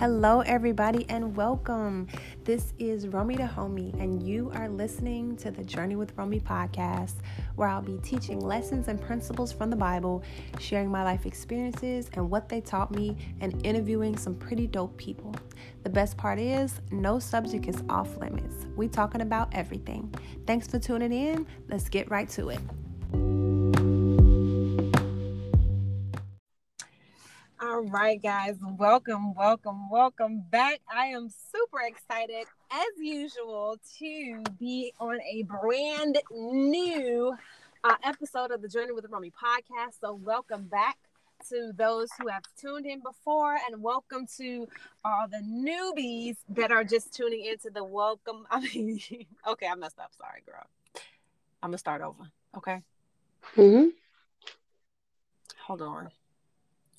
Hello, everybody, and welcome. This is Romy the Homie, and you are listening to the Journey with Romy podcast, where I'll be teaching lessons and principles from the Bible, sharing my life experiences and what they taught me, and interviewing some pretty dope people. The best part is, no subject is off limits. We talking about everything. Thanks for tuning in. Let's get right to it. All right, guys, welcome, welcome, welcome back. I am super excited, as usual, to be on a brand new uh, episode of the Journey with Romy podcast. So, welcome back to those who have tuned in before, and welcome to all the newbies that are just tuning into the welcome. I mean, okay, I messed up. Sorry, girl. I'm gonna start over. Okay. Mm-hmm. Hold on.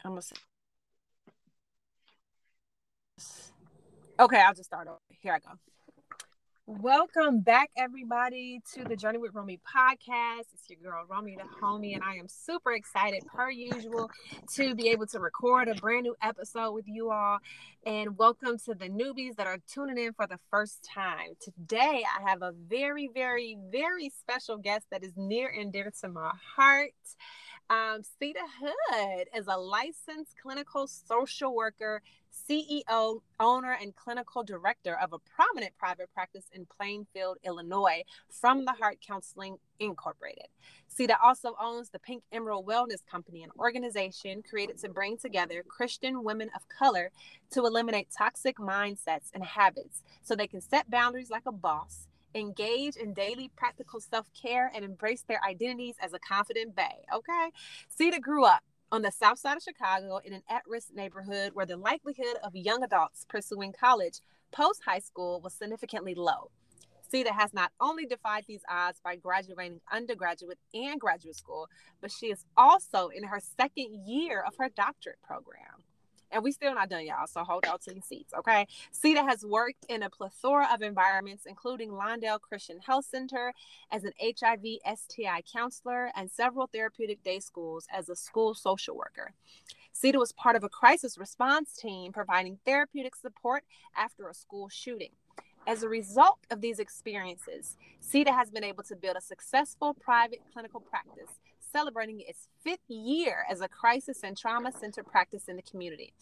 I'm gonna. Okay, I'll just start over. Here I go. Welcome back, everybody, to the Journey with Romy podcast. It's your girl, Romy the Homie, and I am super excited, per usual, to be able to record a brand new episode with you all. And welcome to the newbies that are tuning in for the first time. Today, I have a very, very, very special guest that is near and dear to my heart. Um, Seida Hood is a licensed clinical social worker, CEO, owner, and clinical director of a prominent private practice in Plainfield, Illinois, from the Heart Counseling Incorporated. Seida also owns the Pink Emerald Wellness Company, an organization created to bring together Christian women of color to eliminate toxic mindsets and habits so they can set boundaries like a boss engage in daily practical self care, and embrace their identities as a confident bae. Okay. Seida grew up on the south side of Chicago in an at risk neighborhood where the likelihood of young adults pursuing college post high school was significantly low. Seida has not only defied these odds by graduating undergraduate and graduate school, but she is also in her second year of her doctorate program. And we still not done, y'all. So hold on to your seats, okay? Seida has worked in a plethora of environments, including Lawndale Christian Health Center as an HIV STI counselor and several therapeutic day schools as a school social worker. Seida was part of a crisis response team providing therapeutic support after a school shooting. As a result of these experiences, Seida has been able to build a successful private clinical practice celebrating its fifth year as a crisis and trauma center practice in the community.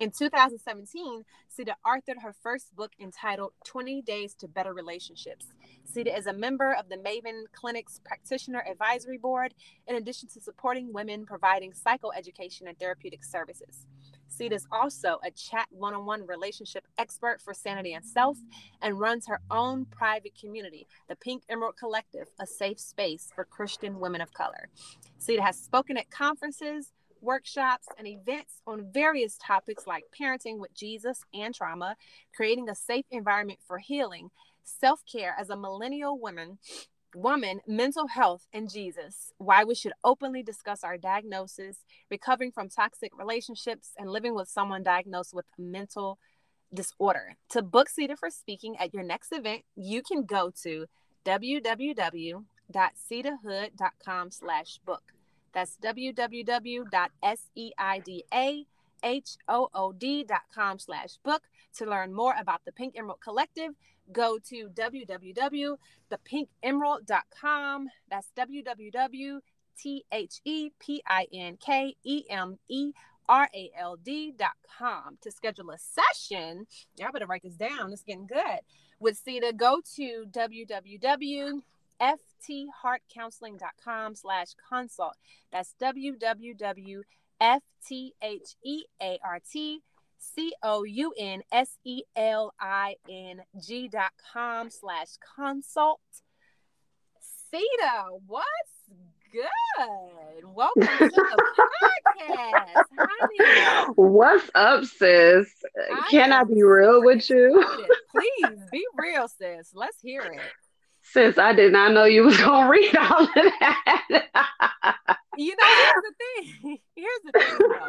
In 2017, Seida authored her first book entitled 20 Days to Better Relationships. Seida is a member of the Maven Clinic's Practitioner Advisory Board, in addition to supporting women providing psychoeducation and therapeutic services. Seida is also a chat one on one relationship expert for Sanity and Self and runs her own private community, the Pink Emerald Collective, a safe space for Christian women of color. Seida has spoken at conferences, workshops, and events on various topics like parenting with Jesus and trauma, creating a safe environment for healing, self care as a millennial woman, woman, mental health, and Jesus, why we should openly discuss our diagnosis, recovering from toxic relationships, and living with someone diagnosed with mental disorder. To book Seida for speaking at your next event, you can go to www.seidahood.com slash book. That's www.seida.hood.com slash book to learn more about the Pink Emerald Collective go to www.thepinkemerald.com. That's www.thepinkemerald.com to schedule a session. Y'all better write this down. It's getting good. With Seida, go to www.ftheartcounseling.com slash consult. That's www.ftheart C O U N S E L I N G dot com slash consult. Seida, what's good? Welcome to the podcast, honey. What's up, sis? I Can I be real with you? Please be real, sis. Let's hear it. Sis, I did not know you was gonna read all of that. you know, here's the thing. Here's the thing. Though.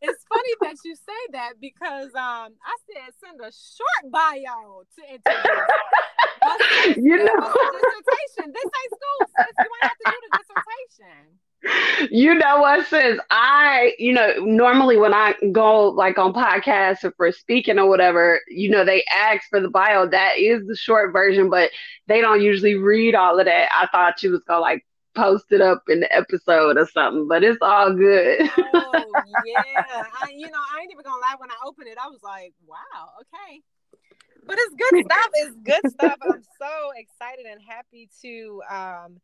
It's funny that you say that because um I said send a short bio to you know, dissertation. This ain't school, sis. You ain't have to do the dissertation you know what sis? I you know normally when i go like on podcasts or for speaking or whatever you know they ask for the bio. That is the short version but they don't usually read all of that. I thought she was gonna like post it up in the episode or something but it's all good. Oh yeah. I, you know i ain't even gonna lie. When i opened it i was like wow okay. But it's good stuff. It's good stuff. I'm so excited and happy to um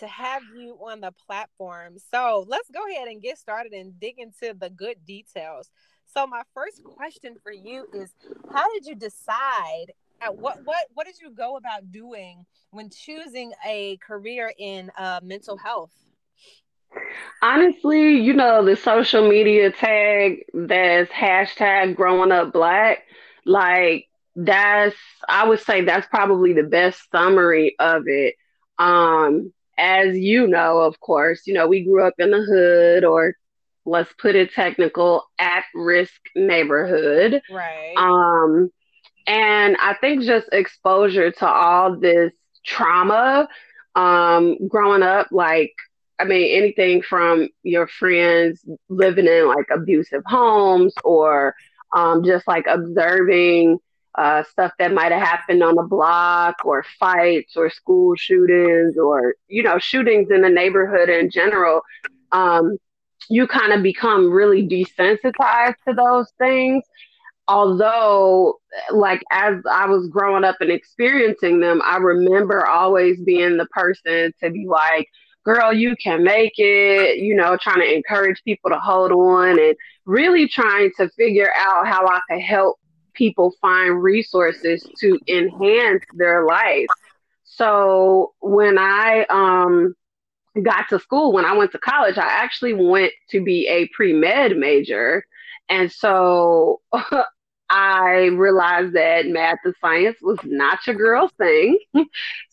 to have you on the platform. So let's go ahead and get started and dig into the good details. So my first question for you is how did you decide at what what what did you go about doing when choosing a career in uh, mental health? Honestly, you know, the social media tag that's hashtag growing up black, like that's I would say that's probably the best summary of it. Um, as you know, of course, you know, we grew up in the hood or let's put it technical at risk neighborhood. Right. Um and I think just exposure to all this trauma um growing up like I mean anything from your friends living in like abusive homes or um just like observing uh, stuff that might have happened on the block or fights or school shootings or you know shootings in the neighborhood in general um, you kind of become really desensitized to those things. Although like as i was growing up and experiencing them i remember always being the person to be like girl you can make it you know trying to encourage people to hold on and really trying to figure out how i could help people find resources to enhance their life. So when I um, got to school, when I went to college, I actually went to be a pre med major. And so I realized that math and science was not your girl's thing. so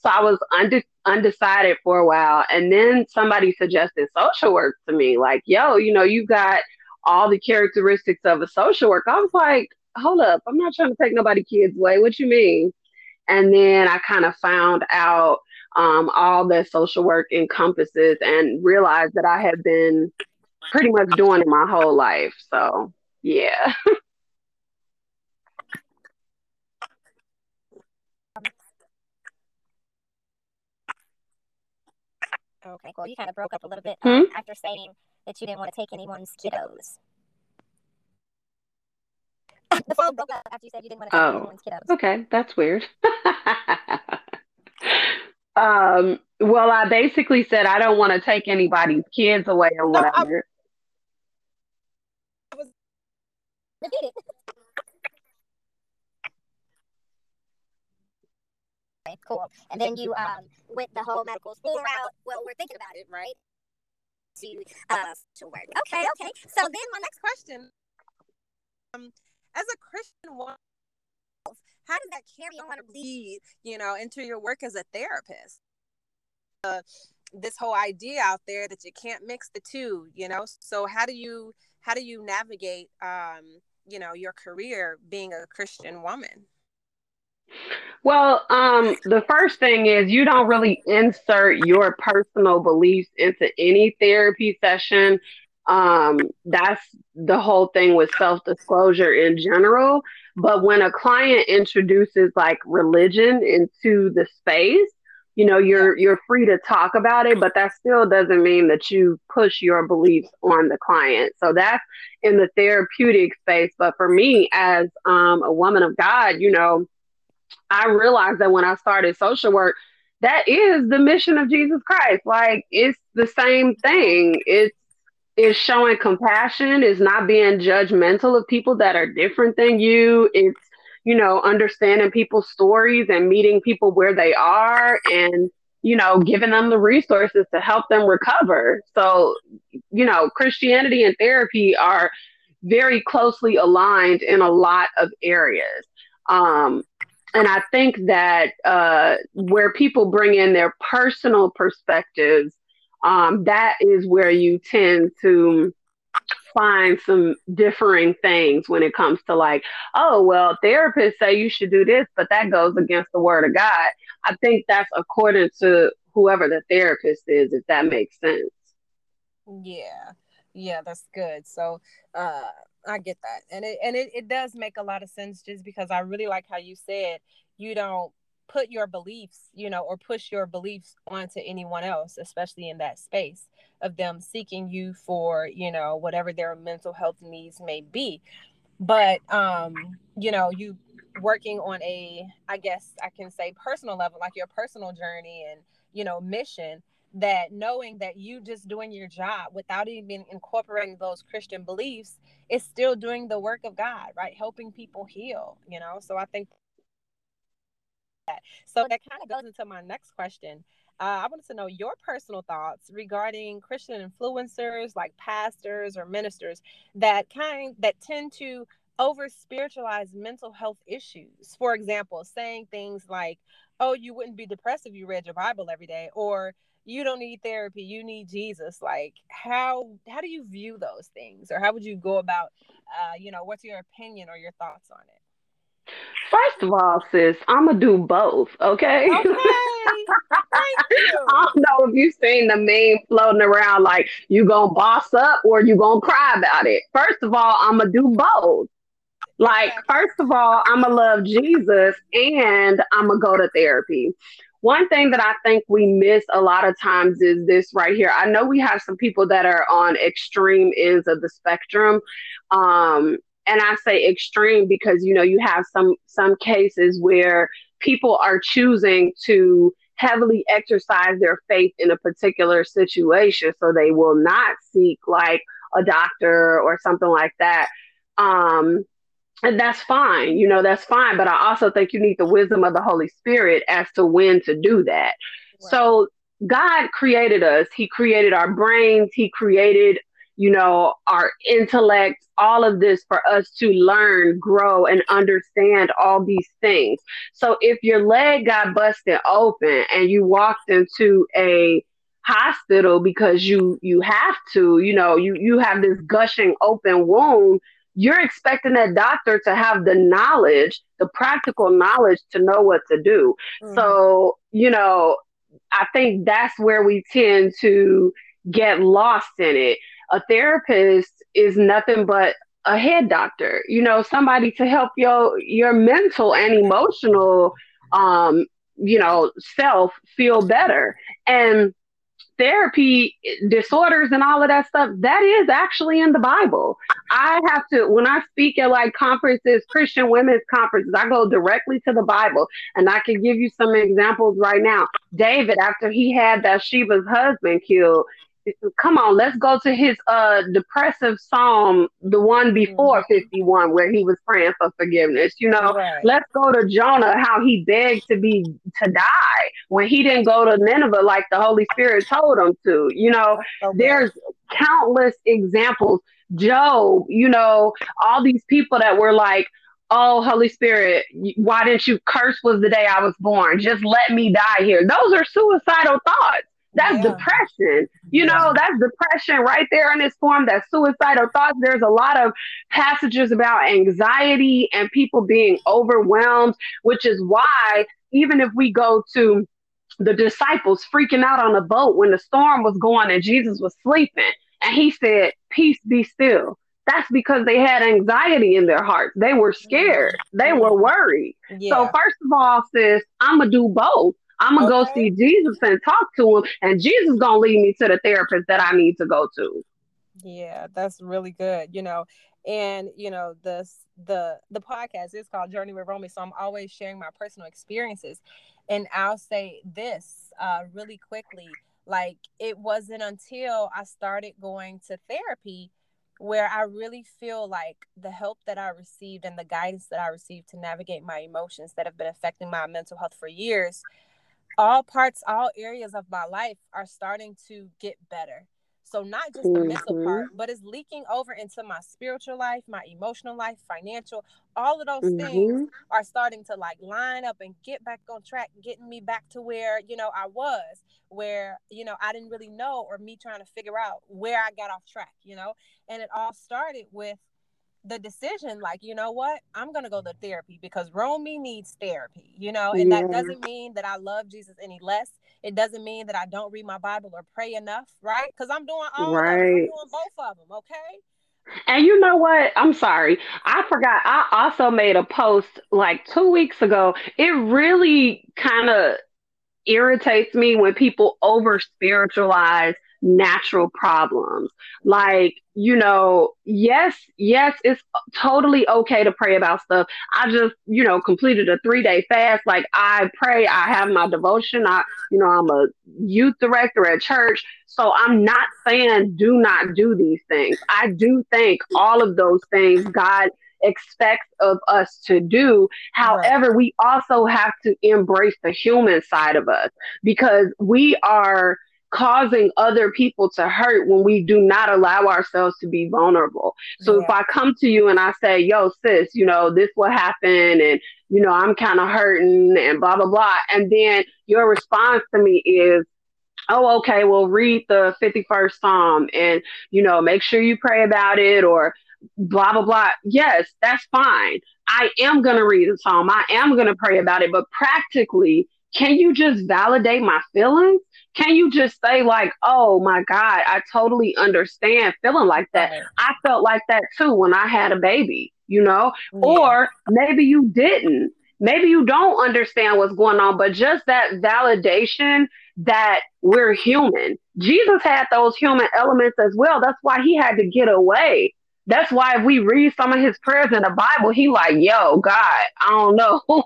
I was unde- undecided for a while. And then somebody suggested social work to me, like, yo, you know, you got all the characteristics of a social work. I was like, hold up, I'm not trying to take nobody kids away. What you mean? And then I kind of found out um, all that social work encompasses and realized that I had been pretty much doing it my whole life. So yeah. Okay, cool. You kind of broke up a little bit um, hmm? after saying that you didn't want to take anyone's kiddos the phone broke up after you said you didn't want to oh, kiddos. Okay, that's weird. um, well, I basically said I don't want to take anybody's kids away or whatever. No, was... Repeat okay, cool. And then you um went the whole medical school route. Well, we're thinking about it, right? To uh to work. Okay, okay. So then my next question. Um as a Christian woman, how does that carry on or lead, you know, into your work as a therapist? Uh, this whole idea out there that you can't mix the two, you know. So how do you how do you navigate, um, you know, your career being a Christian woman? Well, um, the first thing is you don't really insert your personal beliefs into any therapy session um, that's the whole thing with self disclosure in general. But when a client introduces like religion into the space, you know, you're you're free to talk about it, but that still doesn't mean that you push your beliefs on the client. So that's in the therapeutic space. But for me, as um, a woman of God, you know, I realized that when I started social work, that is the mission of Jesus Christ. Like it's the same thing. It's is showing compassion, is not being judgmental of people that are different than you. It's, you know, understanding people's stories and meeting people where they are and, you know, giving them the resources to help them recover. So, you know, Christianity and therapy are very closely aligned in a lot of areas. Um, and I think that uh, where people bring in their personal perspectives um, that is where you tend to find some differing things when it comes to like, oh, well, therapists say you should do this, but that goes against the word of God. I think that's according to whoever the therapist is, if that makes sense. Yeah. Yeah, that's good. So uh I get that. And it and it, it does make a lot of sense just because I really like how you said you don't put your beliefs, you know, or push your beliefs onto anyone else, especially in that space of them seeking you for, you know, whatever their mental health needs may be. But um, you know, you working on a I guess I can say personal level, like your personal journey and, you know, mission that knowing that you just doing your job without even incorporating those Christian beliefs is still doing the work of God, right? Helping people heal, you know. So I think that. So that kind of goes into my next question. Uh, I wanted to know your personal thoughts regarding Christian influencers like pastors or ministers that kind that tend to over spiritualize mental health issues. For example, saying things like, "Oh, you wouldn't be depressed if you read your Bible every day," or "You don't need therapy, you need Jesus." Like, how how do you view those things, or how would you go about, uh, you know, what's your opinion or your thoughts on it? First of all, sis, I'm gonna do both. Okay. Okay. I don't know if you've seen the meme floating around like you gonna boss up or you gonna cry about it. First of all, I'm gonna do both. Like, first of all, I'm gonna love Jesus and I'm gonna go to therapy. One thing that I think we miss a lot of times is this right here. I know we have some people that are on extreme ends of the spectrum. Um, and I say extreme because you know you have some some cases where people are choosing to heavily exercise their faith in a particular situation so they will not seek like a doctor or something like that. Um and that's fine you know that's fine but i also think you need the wisdom of the holy spirit as to when to do that. Right. so god created us. He created our brains. He created you know, our intellect, all of this for us to learn, grow, and understand all these things. So if your leg got busted open and you walked into a hospital because you you have to, you know, you you have this gushing open wound, you're expecting that doctor to have the knowledge, the practical knowledge to know what to do. Mm-hmm. So, you know, I think that's where we tend to get lost in it a therapist is nothing but a head doctor you know somebody to help your your mental and emotional um you know self feel better. And therapy disorders and all of that stuff that is actually in the bible. I have to when i speak at like conferences christian women's conferences i go directly to the bible. And i can give you some examples right now. David after he had bathsheba's husband killed come on, let's go to his uh depressive psalm, the one before mm-hmm. 51, where he was praying for forgiveness. You know, right. let's go to Jonah, how he begged to be to die when he didn't go to Nineveh like the Holy Spirit told him to. You know, okay. there's countless examples. Job, you know, all these people that were like, oh holy spirit why didn't you curse was the day i was born just let me die here those are suicidal thoughts that's yeah. depression. You yeah. know, that's depression right there in this form. That's suicidal thoughts. There's a lot of passages about anxiety and people being overwhelmed, which is why even if we go to the disciples freaking out on the boat when the storm was going and Jesus was sleeping, and he said, Peace be still. That's because they had anxiety in their hearts. They were scared. They mm-hmm. were worried. Yeah. So, first of all, sis, I'm going to do both. I'm gonna okay. go see Jesus and talk to him, and Jesus gonna lead me to the therapist that I need to go to. Yeah, that's really good. You know, and you know the the the podcast is called Journey with Romy, so I'm always sharing my personal experiences, and I'll say this uh, really quickly. Like it wasn't until I started going to therapy where I really feel like the help that I received and the guidance that I received to navigate my emotions that have been affecting my mental health for years all parts, all areas of my life are starting to get better. So not just the mental Mhm. part, but it's leaking over into my spiritual life, my emotional life, financial, all of those things Mhm. are starting to like line up and get back on track, getting me back to where, you know, I was, where, you know, I didn't really know or me trying to figure out where I got off track, you know? And it all started with the decision like you know what i'm gonna go to therapy because romy needs therapy you know and that doesn't mean that i love jesus any less it doesn't mean that i don't read my bible or pray enough right because i'm doing all them i'm doing both of them okay And you know what? I'm sorry. I forgot. I also made a post like two weeks ago. It really kind of irritates me when people over spiritualize natural problems. Like, you know, yes, yes, it's totally okay to pray about stuff. I just, you know, completed a three day fast. Like, I pray, I have my devotion. I, you know, I'm a youth director at church. So I'm not saying do not do these things. I do think all of those things God expects of us to do. However, we also have to embrace the human side of us because we are causing other people to hurt when we do not allow ourselves to be vulnerable. So if I come to you and I say, yo, sis, you know, this will happen and you know, I'm kind of hurting and blah blah blah. And then your response to me is, oh, okay, well, read the 51st Psalm and, you know, make sure you pray about it or blah, blah, blah. Yes, that's fine. I am going to read the Psalm. I am going to pray about it. But practically, can you just validate my feelings? Can you just say, like, oh my God, I totally understand feeling like that. Right. I felt like that too when I had a baby, you know? Yeah. Or maybe you didn't. Maybe you don't understand what's going on, but just that validation that we're human. Jesus had those human elements as well. That's why he had to get away. That's why if we read some of his prayers in the Bible, he like, yo, God, I don't know. I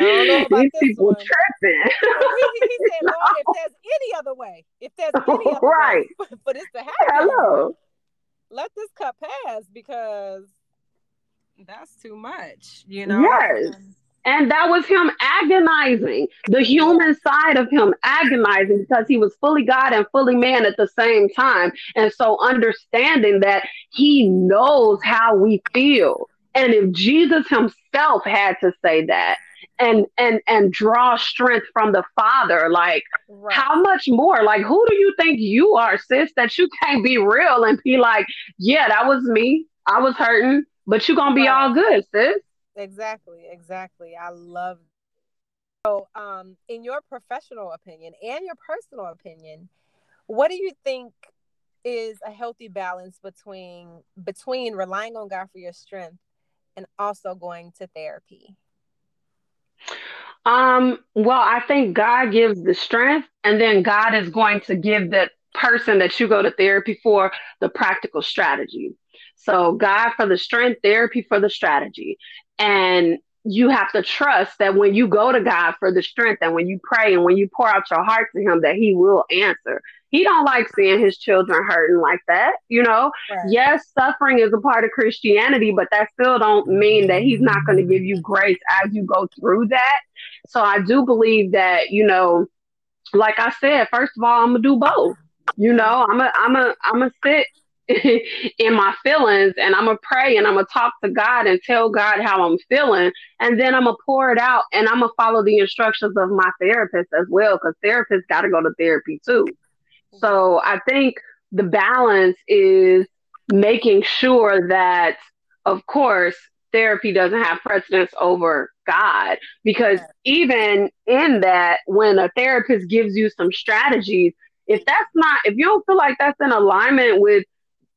don't know These people one. tripping. he, he said, Lord, if there's any other way, if there's any other Right. way for this to happen, Hello. let this cup pass because that's too much, you know? Yes. And that was him agonizing, the human side of him agonizing because he was fully God and fully man at the same time. And so understanding that he knows how we feel. And if Jesus himself had to say that and and and draw strength from the Father, like Right. how much more? Like who do you think you are, sis, that you can't be real and be like, yeah, that was me. I was hurting, but you're gonna be Right. all good, sis. Exactly, exactly. I love so um in your professional opinion and your personal opinion, what do you think is a healthy balance between between relying on God for your strength and also going to therapy? Um, well, I think God gives the strength, and then God is going to give that person that you go to therapy for the practical strategy. So, God for the strength, therapy for the strategy. And you have to trust that when you go to God for the strength and when you pray and when you pour out your heart to him that he will answer. He don't like seeing his children hurting like that, you know? Right. yes, suffering is a part of Christianity, but that still don't mean that he's not going to give you grace as you go through that. So I do believe that, you know, like I said, first of all, I'm gonna do both. You know, I'm a I'm a I'm gonna sit in my feelings and I'm gonna pray and I'm gonna talk to God and tell God how I'm feeling and then I'm gonna pour it out and I'm gonna follow the instructions of my therapist as well because therapists got to go to therapy too. So I think the balance is making sure that, of course, therapy doesn't have precedence over God. Because even in that, when a therapist gives you some strategies, if that's not, if you don't feel like that's in alignment with,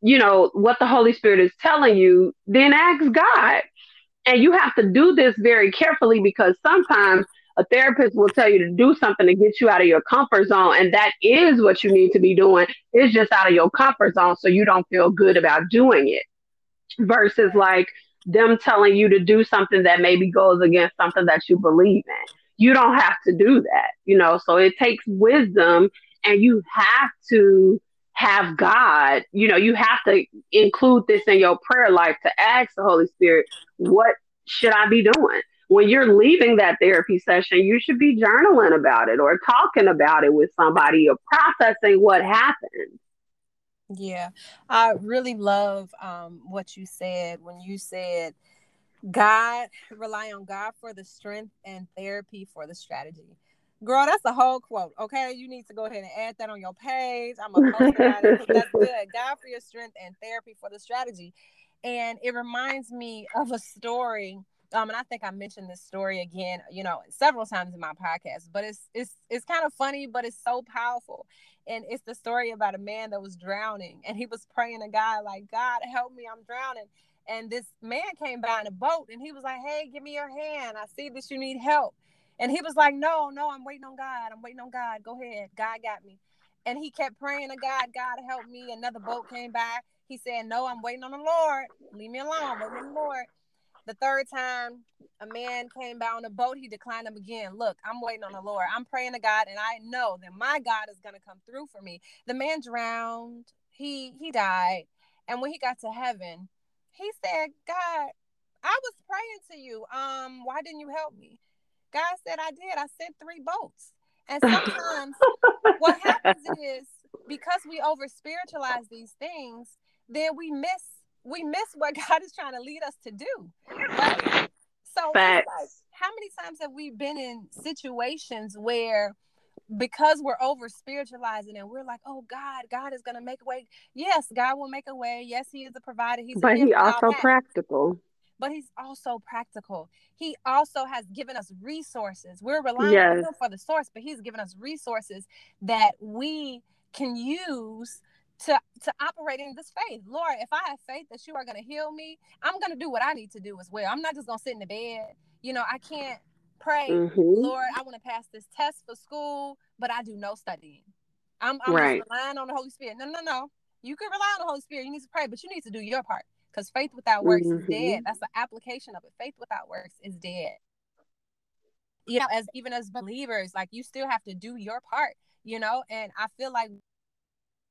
you know, what the Holy Spirit is telling you, then ask God. And you have to do this very carefully because sometimes a therapist will tell you to do something to get you out of your comfort zone. And that is what you need to be doing. It's just out of your comfort zone so you don't feel good about doing it. Versus like them telling you to do something that maybe goes against something that you believe in. You don't have to do that, you know. So it takes wisdom and you have to have God, you know, you have to include this in your prayer life to ask the Holy Spirit, what should I be doing? When you're leaving that therapy session, you should be journaling about it or talking about it with somebody or processing what happened. Yeah, I really love um, what you said when you said God rely on God for the strength and therapy for the strategy. Girl, that's a whole quote. Okay, you need to go ahead and add that on your page. I'm gonna post about it that's good. God for your strength and therapy for the strategy, and it reminds me of a story. Um, and I think I mentioned this story again, you know, several times in my podcast. But it's it's it's kind of funny, but it's so powerful. And it's the story about a man that was drowning, and he was praying to God, like, God, help me, I'm drowning. And this man came by in a boat, and he was like, Hey, give me your hand. I see that you need help and he was like, No, no, I'm waiting on God. I'm waiting on God. Go ahead. God got me. And he kept praying to God, God help me. Another boat came by. He said, No, I'm waiting on the Lord. Leave me alone. On the Lord. The third time a man came by on a boat, he declined him again. Look, I'm waiting on the Lord. I'm praying to God, and I know that my God is gonna come through for me. The man drowned, he he died. And when he got to heaven, he said, God, I was praying to you. Um, why didn't you help me? God said I did. I sent three boats. And sometimes what happens is because we over spiritualize these things, then we miss we miss what God is trying to lead us to do. Right? So like, how many times have we been in situations where because we're over spiritualizing and we're like, oh God, God is gonna make a way. Yes, God will make a way. Yes, He is a provider. He's but He also practical but he's also practical. He also has given us resources. We're relying yes. on him for the source, but he's given us resources that we can use to to operate in this faith. Lord, if I have faith that you are going to heal me, I'm going to do what I need to do as well. I'm not just going to sit in the bed. You know, I can't pray, mm-hmm. Lord, I want to pass this test for school, but I do no studying. I'm, I'm right. just relying on the Holy Spirit. No, no, no. You can rely on the Holy Spirit. You need to pray, but you need to do your part because faith without works mm-hmm. is dead. That's the application of it. Faith without works is dead. You know, as even as believers, like you still have to do your part, you know, and I feel like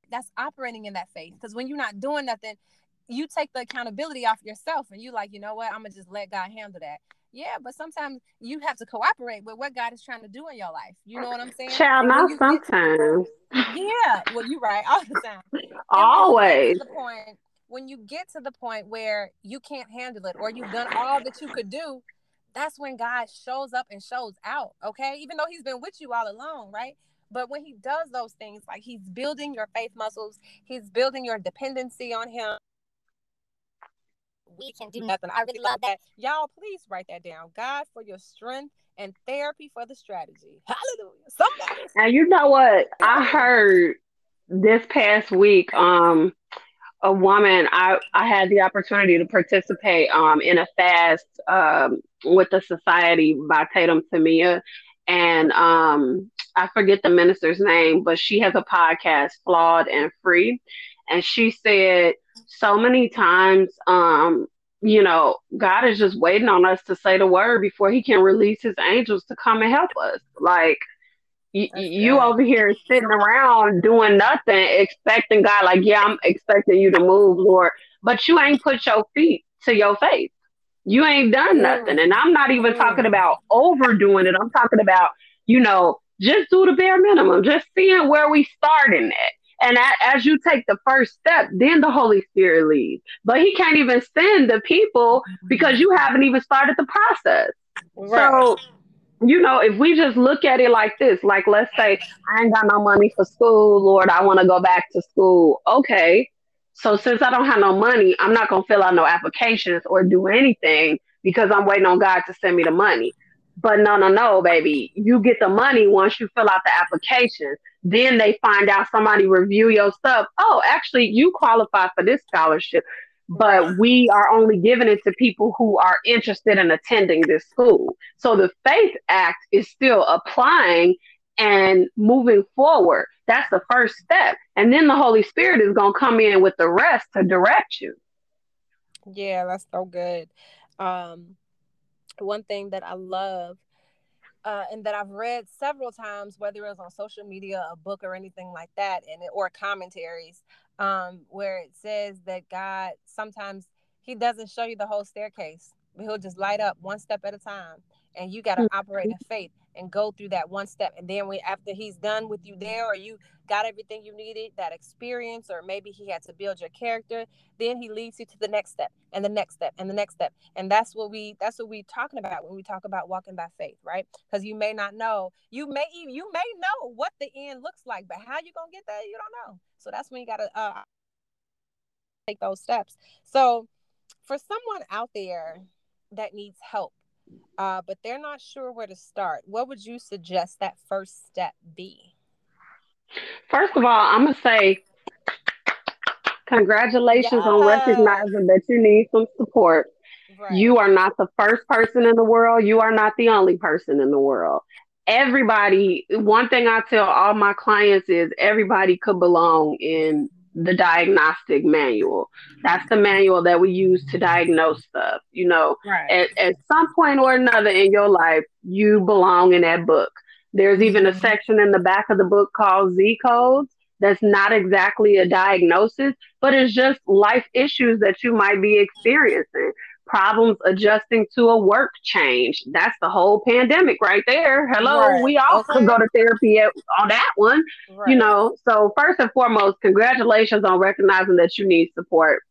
that's operating in that faith because when you're not doing nothing, you take the accountability off yourself and you like, you know what, I'm gonna just let God handle that. Yeah, but sometimes you have to cooperate with what God is trying to do in your life. You know what I'm saying? Child, not sometimes. yeah, well, you're right, all the time. Always. the point when you get to the point where you can't handle it or you've done all that you could do, that's when God shows up and shows out. Okay. Even though he's been with you all along, right? But when he does those things, like he's building your faith muscles, he's building your dependency on him. We can do nothing. I really love that. Y'all, please write that down. God for your strength and therapy for the strategy. Hallelujah. Somebody. And you know what? I heard this past week, um, a woman, I, I had the opportunity to participate um, in a fast um, with the Society by Tatum Tamia. And um, I forget the minister's name, but she has a podcast, Flawed and Free. And she said so many times, um, you know, God is just waiting on us to say the word before he can release his angels to come and help us. Like, you, you over here sitting around doing nothing, expecting God, like, yeah, I'm expecting you to move, Lord, but you ain't put your feet to your face. You ain't done nothing. And I'm not even talking about overdoing it. I'm talking about, you know, just do the bare minimum, just seeing where we starting at. And as you take the first step, then the Holy Spirit leads. But He can't even send the people because you haven't even started the process. Right. So you know, if we just look at it like this, like let's say I ain't got no money for school, Lord, I want to go back to school. Okay. So since I don't have no money, I'm not gonna fill out no applications or do anything because I'm waiting on God to send me the money. But no, no, no, baby. You get the money once you fill out the application. Then they find out somebody review your stuff. Oh, actually, you qualify for this scholarship but we are only giving it to people who are interested in attending this school. So the Faith Act is still applying and moving forward. That's the first step. And then the Holy Spirit is going to come in with the rest to direct you. Yeah, that's so good. Um, one thing that I love uh, and that I've read several times, whether it was on social media, a book, or anything like that, and or commentaries, um, where it says that God sometimes He doesn't show you the whole staircase, but He'll just light up one step at a time, and you got to mm-hmm. operate in faith. And go through that one step. And then we after he's done with you there or you got everything you needed that experience or maybe he had to build your character then he leads you to the next step and the next step and the next step. And that's what we that's what we talking about when we talk about walking by faith right? Because you may not know. You may you may know what the end looks like but how you gonna get there you don't know. So that's when you gotta uh take those steps. So for someone out there that needs help uh, but they're not sure where to start what would you suggest that first step be First of all, I'm gonna say congratulations yes. on recognizing that you need some support. Right. You are not the first person in the world. You are not the only person in the world. Everybody, one thing I tell all my clients is everybody could belong in the diagnostic manual. That's the manual that we use to diagnose stuff. You know, right. at, at some point or another in your life, you belong in that book. There's even a mm-hmm. section in the back of the book called Z codes. That's not exactly a diagnosis, but it's just life issues that you might be experiencing. Problems adjusting to a work change. That's the whole pandemic right there. Hello, right. we all okay. go to therapy at, on that one. Right. You know, so first and foremost, congratulations on recognizing that you need support.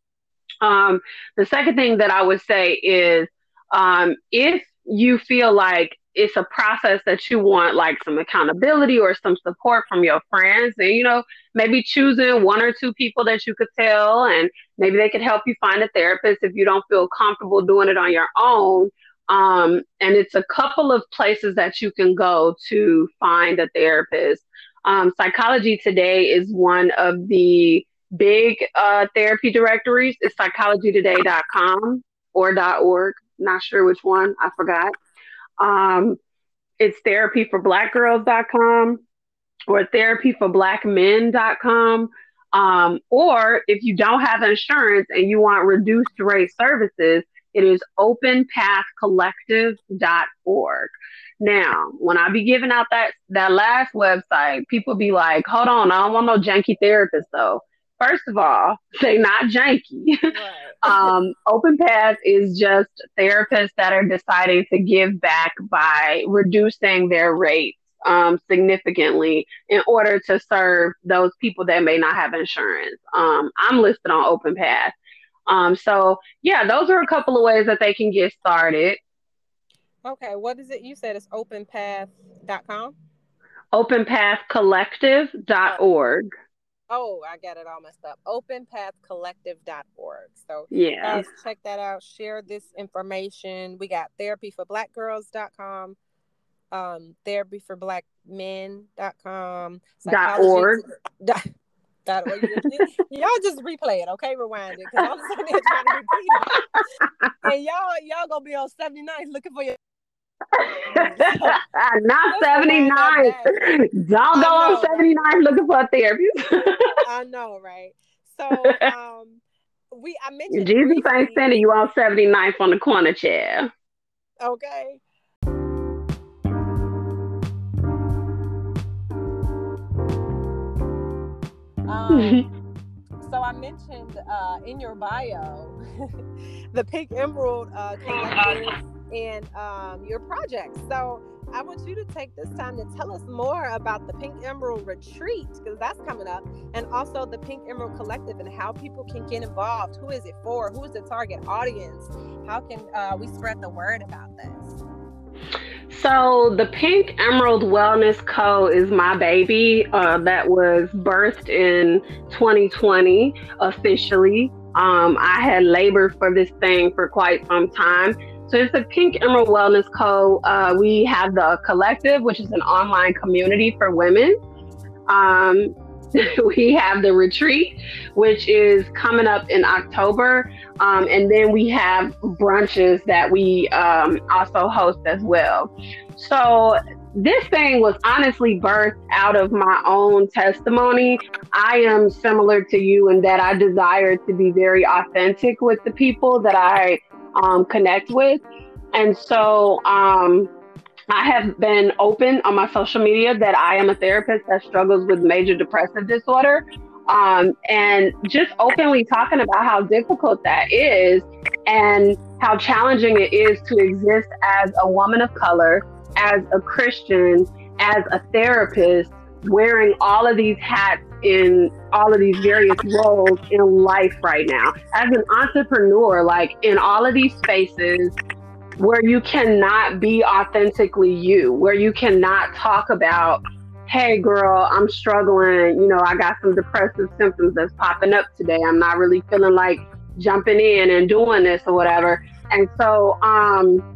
Um, the second thing that I would say is um, if you feel like it's a process that you want like some accountability or some support from your friends and you know maybe choosing one or two people that you could tell and maybe they could help you find a therapist if you don't feel comfortable doing it on your own. Um, and it's a couple of places that you can go to find a therapist. Um, psychology today is one of the big uh, therapy directories. It's psychologytoday.com or .org. Not sure which one. I forgot um, it's therapyforblackgirls.com or therapyforblackmen.com. Um, or if you don't have insurance and you want reduced rate services, it is openpathcollective.org. Now, when I be giving out that that last website, people be like, "Hold on, I don't want no janky therapist though." First of all, they not janky. Um, Open Path is just therapists that are deciding to give back by reducing their rates um, significantly in order to serve those people that may not have insurance. Um, I'm listed on Open Path. Um, so yeah, those are a couple of ways that they can get started. Okay, what is it? You said it's openpath.com? Openpathcollective.org. Oh, I got it all messed up. Openpathcollective.org. So yeah, guys, check that out. Share this information. We got therapyforblackgirls.com, um, therapyforblackmen.com, dot org. Dot, dot org. y'all just replay it, okay? Rewind it because I'm sitting there trying to repeat it, and y'all y'all gonna be on 79 looking for your Not 79. Don't go on 79 looking for a therapist. I know, right? So um we I mentioned Jesus briefly, ain't sending you on 79th on the corner chair. Okay. Um, so I mentioned uh, in your bio the Pink Emerald uh, and um, your projects. So I want you to take this time to tell us more about the Pink Emerald Retreat because that's coming up, and also the Pink Emerald Collective and how people can get involved. Who is it for? Who is the target audience? How can uh, we spread the word about this? So the Pink Emerald Wellness Co. is my baby uh, that was birthed in 2020 officially. Um, I had labored for this thing for quite some time so it's a Pink Emerald Wellness Co. Uh, we have the collective, which is an online community for women. Um, we have the retreat, which is coming up in October. Um, and then we have brunches that we um, also host as well. So this thing was honestly birthed out of my own testimony. I am similar to you in that I desire to be very authentic with the people that I um, connect with. And so um, I have been open on my social media that I am a therapist that struggles with major depressive disorder. Um, and just openly talking about how difficult that is and how challenging it is to exist as a woman of color as a Christian, as a therapist, wearing all of these hats in all of these various roles in life right now. As an entrepreneur, like in all of these spaces where you cannot be authentically you, where you cannot talk about, hey girl, I'm struggling, you know, I got some depressive symptoms that's popping up today. I'm not really feeling like jumping in and doing this or whatever. And so um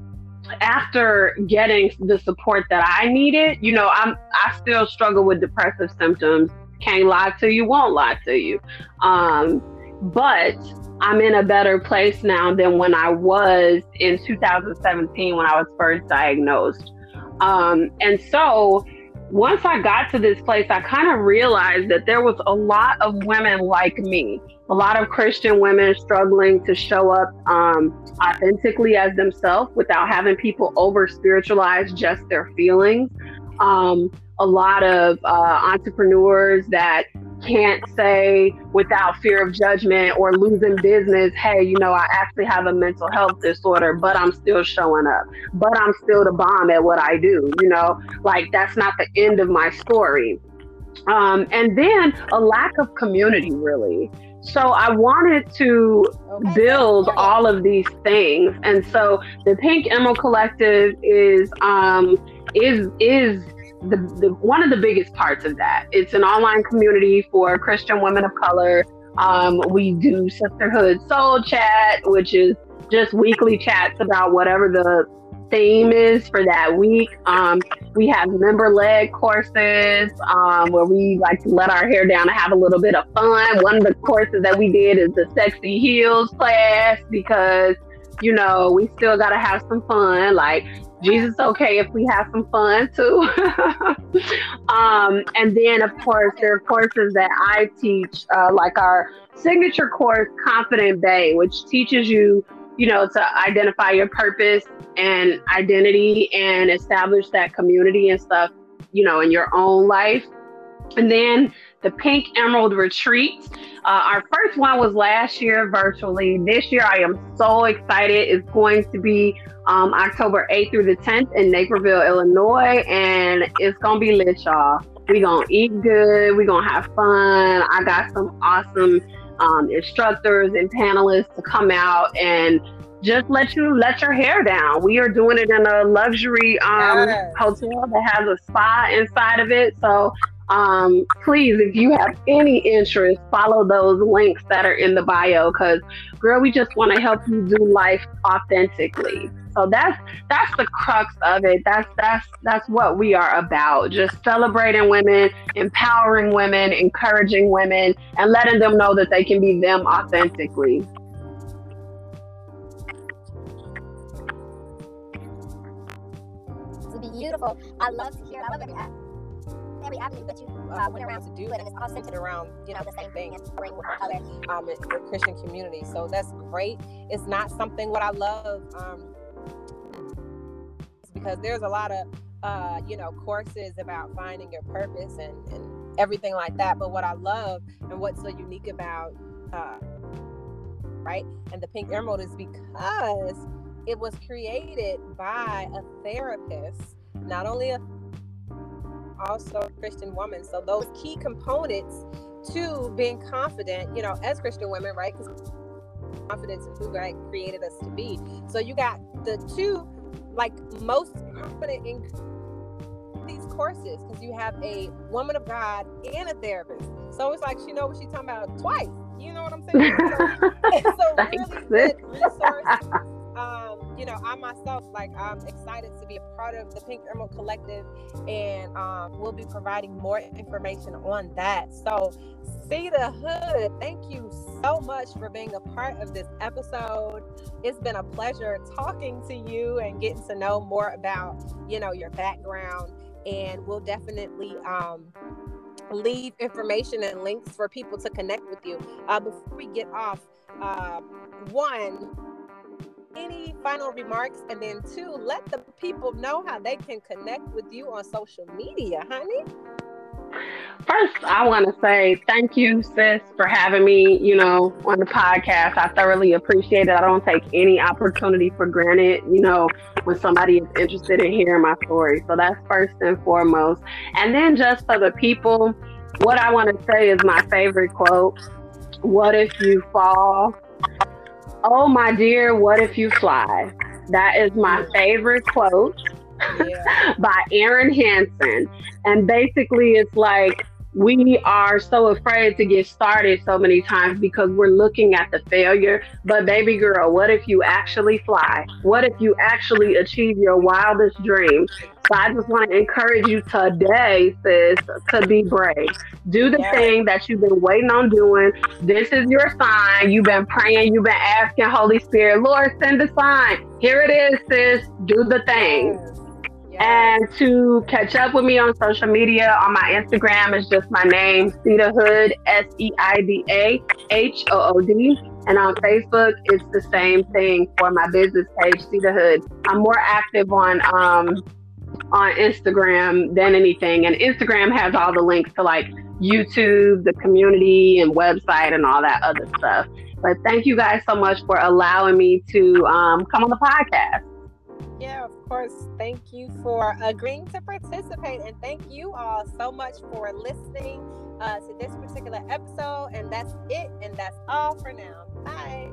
after getting the support that I needed, you know, I'm I still struggle with depressive symptoms. Can't lie to you, won't lie to you. Um, but I'm in a better place now than when I was in 2017 when I was first diagnosed. Um, and so once I got to this place, I kind of realized that there was a lot of women like me a lot of Christian women struggling to show up um, authentically as themselves without having people over spiritualize just their feelings. Um, a lot of uh, entrepreneurs that can't say without fear of judgment or losing business, hey, you know, I actually have a mental health disorder, but I'm still showing up, but I'm still the bomb at what I do, you know, like that's not the end of my story. Um, and then a lack of community, really. So I wanted to build all of these things, and so the Pink Emerald Collective is um, is is the, the one of the biggest parts of that. It's an online community for Christian women of color. Um, we do Sisterhood Soul Chat, which is just weekly chats about whatever the theme is for that week. Um, we have member led courses um, where we like to let our hair down and have a little bit of fun. One of the courses that we did is the sexy heels class because, you know, we still got to have some fun. Like, Jesus, okay if we have some fun too. um, and then, of course, there are courses that I teach, uh, like our signature course, Confident Bay, which teaches you you know, to identify your purpose and identity and establish that community and stuff, you know, in your own life. And then the Pink Emerald Retreat. Uh, our first one was last year virtually. This year, I am so excited. It's going to be um, October 8th through the 10th in Naperville, Illinois, and it's gonna be lit, y'all. We gonna eat good. We're gonna have fun. I got some awesome um, instructors and panelists to come out and just let you let your hair down. We are doing it in a luxury um, yes. hotel that has a spa inside of it. So um, please, if you have any interest, follow those links that are in the bio. Because, girl, we just want to help you do life authentically. So that's that's the crux of it. That's that's that's what we are about. Just celebrating women, empowering women, encouraging women, and letting them know that they can be them authentically. Beautiful. I love to hear. I love every avenue that you uh, went around to do it, and it's all centered around you know the same thing and with color. Um, the Christian community. So that's great. It's not something what I love. Um, because there's a lot of uh, you know courses about finding your purpose and, and everything like that but what i love and what's so unique about uh, right and the pink emerald is because it was created by a therapist not only a also a christian woman so those key components to being confident you know as christian women right because confidence in who god created us to be so you got the two like most confident in these courses because you have a woman of God and a therapist. So it's like she knows what she's talking about twice. You know what I'm saying? So, so really good resource you know, I myself, like, I'm excited to be a part of the Pink Emerald Collective, and um, we'll be providing more information on that. So, Seida Hood. Thank you so much for being a part of this episode. It's been a pleasure talking to you and getting to know more about, you know, your background. And we'll definitely um, leave information and links for people to connect with you. Uh, before we get off, uh, one, any final remarks? And then two, let the people know how they can connect with you on social media, honey. first, I want to say thank you, sis, for having me, you know, on the podcast. I thoroughly appreciate it. I don't take any opportunity for granted, you know, when somebody is interested in hearing my story. So that's first and foremost. And then just for the people, what I want to say is my favorite quote What if you fall? Oh, my dear, what if you fly? That is my favorite quote yeah. by Erin Hanson. And basically, it's like we are so afraid to get started so many times because we're looking at the failure. But, baby girl, what if you actually fly? What if you actually achieve your wildest dreams? So, I just want to encourage you today, sis, to be brave. Do the yeah. thing that you've been waiting on doing. This is your sign. You've been praying, you've been asking Holy Spirit, Lord, send a sign. Here it is, sis. Do the thing. And to catch up with me on social media, on my Instagram is just my name, Seida Hood, S E I D A H O O D. And on Facebook, it's the same thing for my business page, Seida Hood. I'm more active on um, on Instagram than anything, and Instagram has all the links to like YouTube, the community, and website, and all that other stuff. But thank you guys so much for allowing me to um, come on the podcast course, thank you for agreeing to participate. And thank you all so much for listening uh, to this particular episode. And that's it. And that's all for now. Bye.